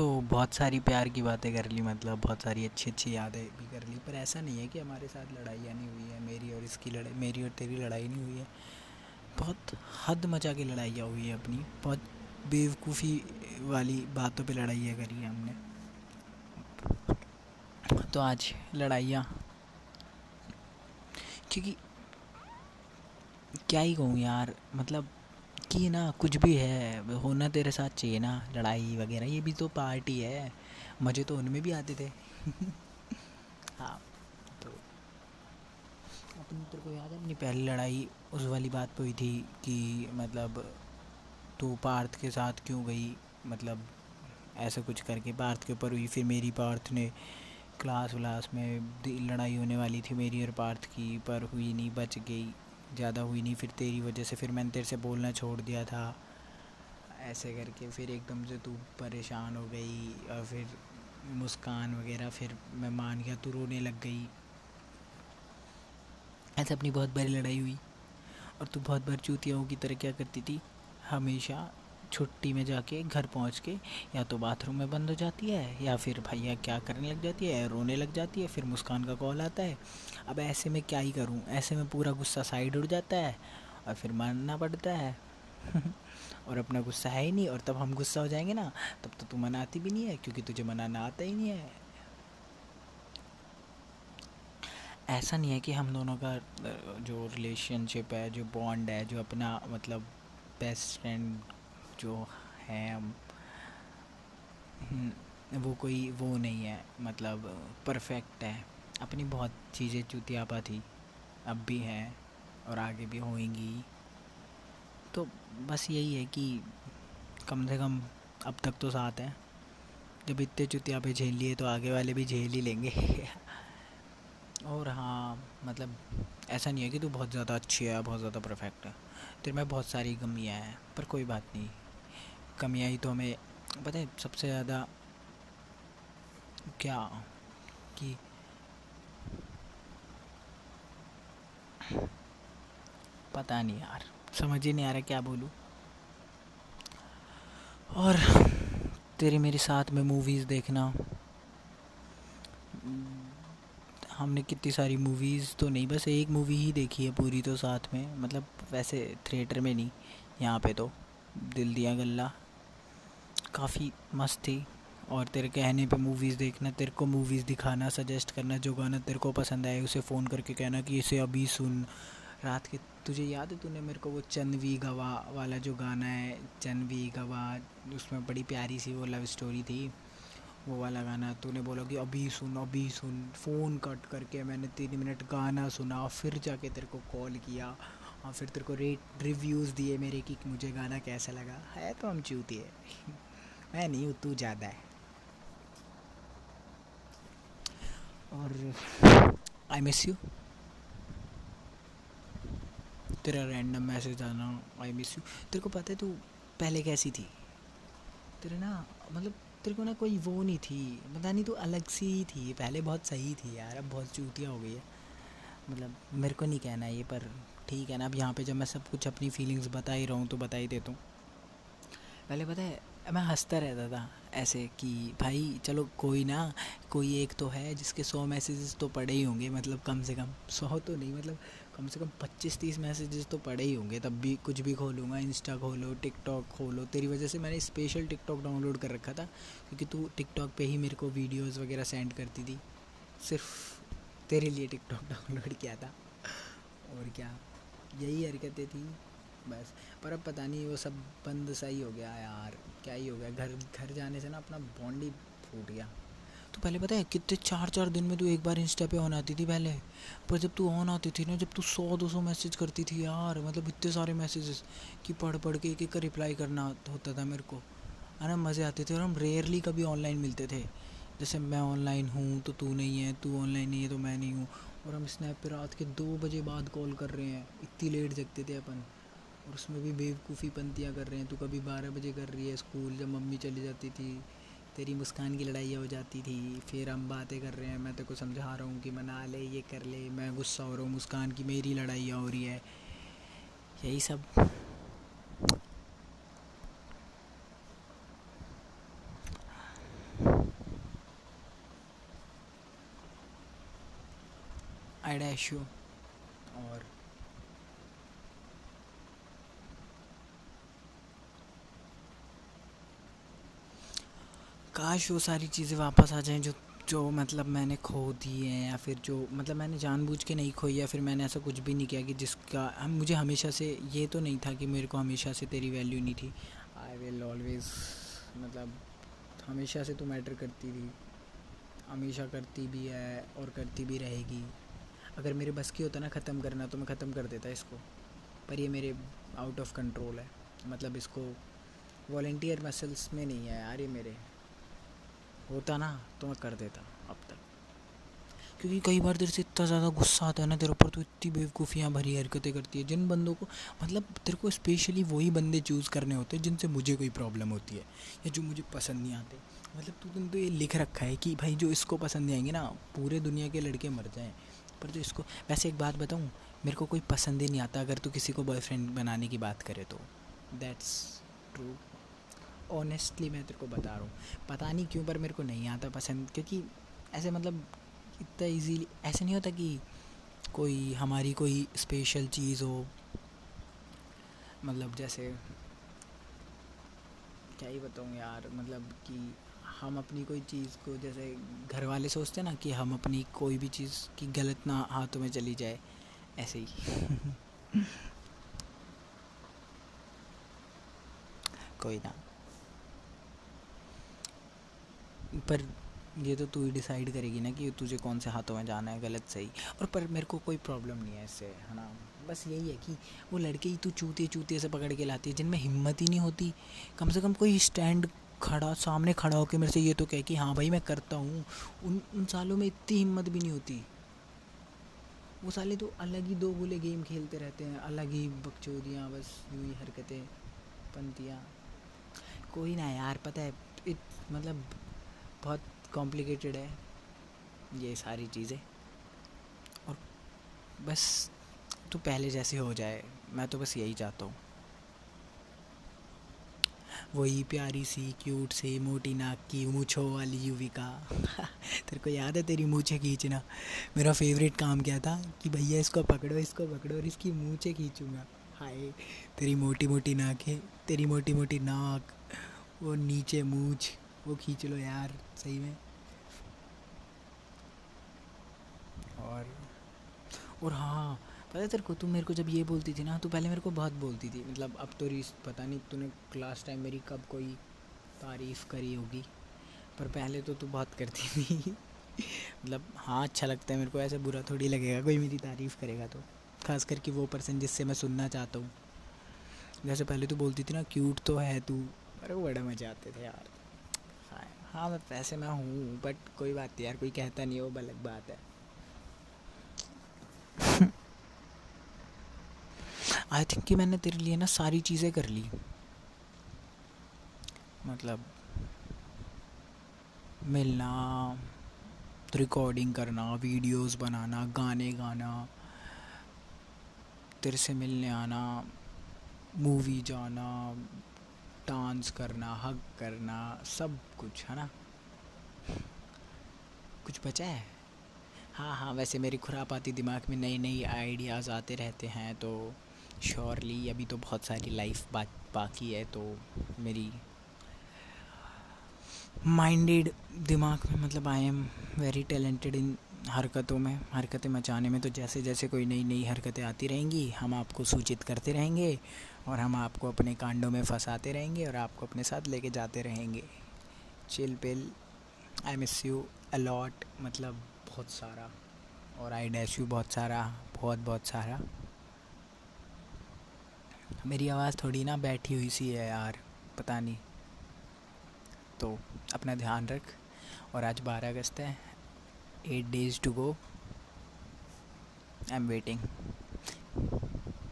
तो बहुत सारी प्यार की बातें कर ली मतलब बहुत सारी अच्छी अच्छी यादें भी कर ली, पर ऐसा नहीं है कि हमारे साथ लड़ाइयाँ नहीं हुई है, मेरी और इसकी लड़ाई, मेरी और तेरी लड़ाई नहीं हुई है। बहुत हद मचा के लड़ाइयाँ हुई है अपनी, बहुत बेवकूफ़ी वाली बातों पे लड़ाइयाँ करी है हमने। तो आज लड़ाइयाँ, क्योंकि क्या ही कहूँ यार मतलब कि ना, कुछ भी है, होना तेरे साथ चाहिए ना, लड़ाई वगैरह, ये भी तो पार्टी है मज़े तो उनमें भी आते थे। हाँ तो अपनी तेरे को याद है, अपनी पहली लड़ाई उस वाली बात पे हुई थी कि मतलब तू पार्थ के साथ क्यों गई? मतलब ऐसा कुछ करके पार्थ के ऊपर हुई, फिर मेरी पार्थ ने क्लास व्लास में लड़ाई होने वाली थी मेरी और पार्थ की, पर हुई नहीं, बच गई। ज़्यादा हुई नहीं, फिर तेरी वजह से, फिर मैंने तेरे से बोलना छोड़ दिया था। ऐसे करके फिर एकदम से तू परेशान हो गई और फिर मुस्कान वगैरह, फिर मैं मान गया, तू रोने लग गई। ऐसे अपनी बहुत बड़ी लड़ाई हुई और तू बहुत बार चूतियाओं की तरह क्या करती थी? हमेशा छुट्टी में जाके घर पहुँच के या तो बाथरूम में बंद हो जाती है या फिर भैया क्या करने लग जाती है, रोने लग जाती है, फिर मुस्कान का कॉल आता है। अब ऐसे में क्या ही करूँ? ऐसे में पूरा गुस्सा साइड उड़ जाता है और फिर मानना पड़ता है। और अपना गुस्सा है ही नहीं और तब हम गुस्सा हो जाएँगे ना, तब तो तू मनाती भी नहीं है क्योंकि तुझे मनाना आता ही नहीं है। ऐसा नहीं है कि हम दोनों का जो रिलेशनशिप है, जो बॉन्ड है, जो अपना मतलब बेस्ट फ्रेंड जो है हम हम्म, वो कोई वो नहीं है मतलब परफेक्ट है। अपनी बहुत चीज़ें चुतियापा थी अब भी हैं और आगे भी होंगी। तो बस यही है कि कम से कम अब तक तो साथ हैं। जब इतने चुतियापे झेल लिए तो आगे वाले भी झेल ही लेंगे। और हाँ मतलब ऐसा नहीं है कि तू बहुत ज़्यादा अच्छी है बहुत ज़्यादा परफेक्ट है। तेरे में बहुत सारी कमियाँ हैं पर कोई बात नहीं। कमियाँ ही तो हमें, पता है, सबसे ज़्यादा क्या कि पता नहीं यार, समझ ही नहीं आ रहा क्या बोलूँ। और तेरे मेरे साथ में मूवीज़ देखना, हमने कितनी सारी मूवीज़ तो नहीं, बस एक मूवी ही देखी है पूरी तो साथ में मतलब वैसे थिएटर में नहीं, यहाँ पे तो दिल दिया गल्ला। काफ़ी मस्त थी। और तेरे कहने पे मूवीज़ देखना, तेरे को मूवीज़ दिखाना सजेस्ट करना, जो गाना तेरे को पसंद आए, उसे फ़ोन करके कहना कि इसे अभी सुन। रात के, तुझे याद है तूने मेरे को वो चंदवी गवा वाला जो गाना है चंदवी गवा, उसमें बड़ी प्यारी सी वो लव स्टोरी थी, वो वाला गाना, तूने बोला कि अभी सुन अभी सुन। फ़ोन कट करके मैंने तीन मिनट गाना सुना फिर जाके तेरे को कॉल किया, और फिर तेरे को रेट रिव्यूज़ दिए मेरे कि मुझे गाना कैसा लगा। है तो हम चूती है मैं नहीं हूँ तू ज़्यादा है। और आई मिस यू तेरा रैंडम मैसेज आना आई मिस यू तेरे को पता है, तू पहले कैसी थी? तेरे ना मतलब तेरे को ना कोई वो नहीं थी। पता नहीं, तू अलग सी थी। पहले बहुत सही थी यार, अब बहुत चूतिया हो गई है। मतलब मेरे को नहीं कहना ये, पर ठीक है ना, अब यहाँ पे जब मैं सब कुछ अपनी फीलिंग्स बता ही रहा हूँ तो बता ही देता हूँ। पहले पता है मैं हंसता रहता था ऐसे कि भाई, चलो कोई ना, कोई एक तो है जिसके सौ मैसेजेस तो पड़े ही होंगे मतलब कम से कम सौ तो नहीं मतलब कम से कम पच्चीस तीस मैसेजेस तो पड़े ही होंगे, तब भी कुछ भी खोलूँगा इंस्टा खोलो टिकटॉक खोलो, तेरी वजह से मैंने स्पेशल टिकटॉक डाउनलोड कर रखा था, क्योंकि तू टिकटॉक पे ही मेरे को वीडियोस वगैरह सेंड करती थी। सिर्फ़ तेरे लिए टिकटॉक डाउनलोड किया था। और क्या, यही हरकतें थी। बस। पर अब पता नहीं, वो सब बंद सा ही हो गया यार। क्या ही हो गया? घर घर जाने से ना अपना बॉन्ड ही फूट गया। तो पहले पता है, कितने चार चार दिन में तू एक बार इंस्टा पे ऑन आती थी पहले? पर जब तू ऑन आती थी ना, जब तू सौ दो सौ मैसेज करती थी यार मतलब इतने सारे मैसेजेस कि पढ़ पढ़ के एक एक का रिप्लाई करना होता था मेरे को। है ना, मज़े आते थे और हम रेयरली कभी ऑनलाइन मिलते थे। जैसे मैं ऑनलाइन हूँ तो तू नहीं है, तू ऑनलाइन नहीं है तो मैं नहीं हूँ। और हम स्नैप पे रात के दो बजे बाद कॉल कर रहे हैं। इतनी लेट जगते थे अपन। और उसमें भी बेवकूफ़ी पंतियाँ कर रहे हैं। तू कभी बारह बजे कर रही है स्कूल, जब मम्मी चली जाती थी, तेरी मुस्कान की लड़ाइयाँ हो जाती थी, फिर हम बातें कर रहे हैं। मैं तेरे को समझा रहा हूँ कि मना ले, ये कर ले, मैं गुस्सा हो रहा हूँ, मुस्कान की मेरी लड़ाइयाँ हो रही है। यही सब। आई डैश यू और काश वो सारी चीज़ें वापस आ जाएँ जो जो मतलब मैंने खो दी है या फिर जो मतलब मैंने जानबूझ के नहीं खोई या फिर मैंने ऐसा कुछ भी नहीं किया कि जिसका, हम मुझे हमेशा से ये तो नहीं था कि मेरे को हमेशा से तेरी वैल्यू नहीं थी। आई विल ऑलवेज़ मतलब हमेशा से तो मैटर करती थी। हमेशा करती भी है और करती भी रहेगी। अगर मेरे बस की होता ना ख़त्म करना तो मैं ख़त्म कर देता इसको। पर ये मेरे आउट ऑफ़ कंट्रोल है। मतलब इसको वॉल्टियर मसल्स में नहीं है यार ये मेरे। होता ना तो मैं कर देता, अब तक। क्योंकि कई बार तेरे से इतना ज़्यादा गुस्सा आता है ना, तेरे ऊपर तो इतनी बेवकूफ़ियाँ भरी हरकतें करती है। जिन बंदों को मतलब तेरे को स्पेशली वही बंदे चूज़ करने होते हैं, जिनसे मुझे कोई प्रॉब्लम होती है, या जो मुझे पसंद नहीं आते। मतलब तू तुम तो ये लिख रखा है कि भाई जो इसको पसंद नहीं आएँगे ना, पूरे दुनिया के लड़के मर जाएँ। पर जो इसको, वैसे एक बात बताऊँ, मेरे को कोई पसंद ही नहीं आता अगर तू किसी को बॉयफ्रेंड बनाने की बात करे तो। दैट्स ट्रू ऑनेस्टली मैं तेरे को बता रहा हूँ। पता नहीं क्यों पर मेरे को नहीं आता पसंद क्योंकि ऐसे मतलब इतना इजीली ऐसे नहीं होता कि कोई हमारी कोई स्पेशल चीज़ हो। मतलब जैसे क्या ही बताऊँ यार मतलब कि हम अपनी कोई चीज़ को जैसे घर वाले सोचते हैं ना कि हम अपनी कोई भी चीज़ की गलत ना हाथों में चली जाए ऐसे ही। कोई ना। पर ये तो तू ही डिसाइड करेगी ना कि तुझे कौन से हाथों में जाना है गलत सही। और पर मेरे को कोई प्रॉब्लम नहीं है इससे है ना? बस यही है कि वो लड़के ही तू चूतिए चूतिए से पकड़ के लाती है जिनमें हिम्मत ही नहीं होती। कम से कम कोई स्टैंड खड़ा सामने खड़ा होकर मेरे से ये तो कहे कि हाँ भाई मैं करता हूँ। उन उन सालों में इतनी हिम्मत भी नहीं होती। वो साले तो अलग ही दो बोले गेम खेलते रहते हैं अलग ही बकचोदियाँ बस यूँ ही हरकतें पंतियाँ। कोई ना यार पता है इत, मतलब बहुत कॉम्प्लिकेटेड है ये सारी चीज़ें। और बस तो पहले जैसे हो जाए, मैं तो बस यही चाहता हूँ। वही प्यारी सी क्यूट सी, मोटी नाक की मूछों वाली युविका तेरे को याद है तेरी मूछे खींचना? मेरा फेवरेट काम क्या था? कि भैया इसको पकड़ो इसको पकड़ो और इसकी मूछे खींचूँगा। हाय, तेरी मोटी मोटी नाक, तेरी मोटी मोटी नाक, वो नीचे मूछ। वो खींच लो यार, सही में। और और हाँ पता तेरे को, तू मेरे को जब ये बोलती थी ना तो पहले मेरे को बहुत बोलती थी। मतलब अब तो रीस पता नहीं, तूने क्लास टाइम मेरी कब कोई तारीफ़ करी होगी, पर पहले तो तू बहुत करती थी। मतलब हाँ अच्छा लगता है मेरे को, ऐसे बुरा थोड़ी लगेगा, कोई मेरी तारीफ़ करेगा तो। खास करके वो पर्सन जिससे मैं सुनना चाहता हूँ। जैसे पहले तो बोलती थी ना, क्यूट तो है तू अरे बड़े मज़े आते थे यार। हाँ मैं वैसे मैं हूँ बट कोई बात नहीं यार, कोई कहता नहीं वो अलग बात है। आई थिंक कि मैंने तेरे लिए ना सारी चीज़ें कर ली। मतलब मिलना रिकॉर्डिंग करना वीडियोस बनाना, गाने गाना, तेरे से मिलने आना मूवी जाना डांस करना हग करना, सब कुछ, है ना? कुछ बचा है? हाँ हाँ वैसे मेरी खुरापाती दिमाग में नई नई आइडियाज़ आते रहते हैं तो श्योरली अभी तो बहुत सारी लाइफ बात बाकी है तो मेरी माइंडेड दिमाग में मतलब I am very talented in हरकतों में, हरकतें मचाने में तो जैसे जैसे कोई नई नई हरकतें आती रहेंगी, हम आपको सूचित करते रहेंगे और हम आपको अपने कांडों में फंसाते रहेंगे और आपको अपने साथ लेके जाते रहेंगे। Chill pill I miss you a lot मतलब बहुत सारा और आई डैश यू बहुत सारा, बहुत बहुत सारा। मेरी आवाज़ थोड़ी ना बैठी हुई सी है यार, पता नहीं। तो अपना ध्यान रख और आज बारह अगस्त है 8 days to go. I'm waiting.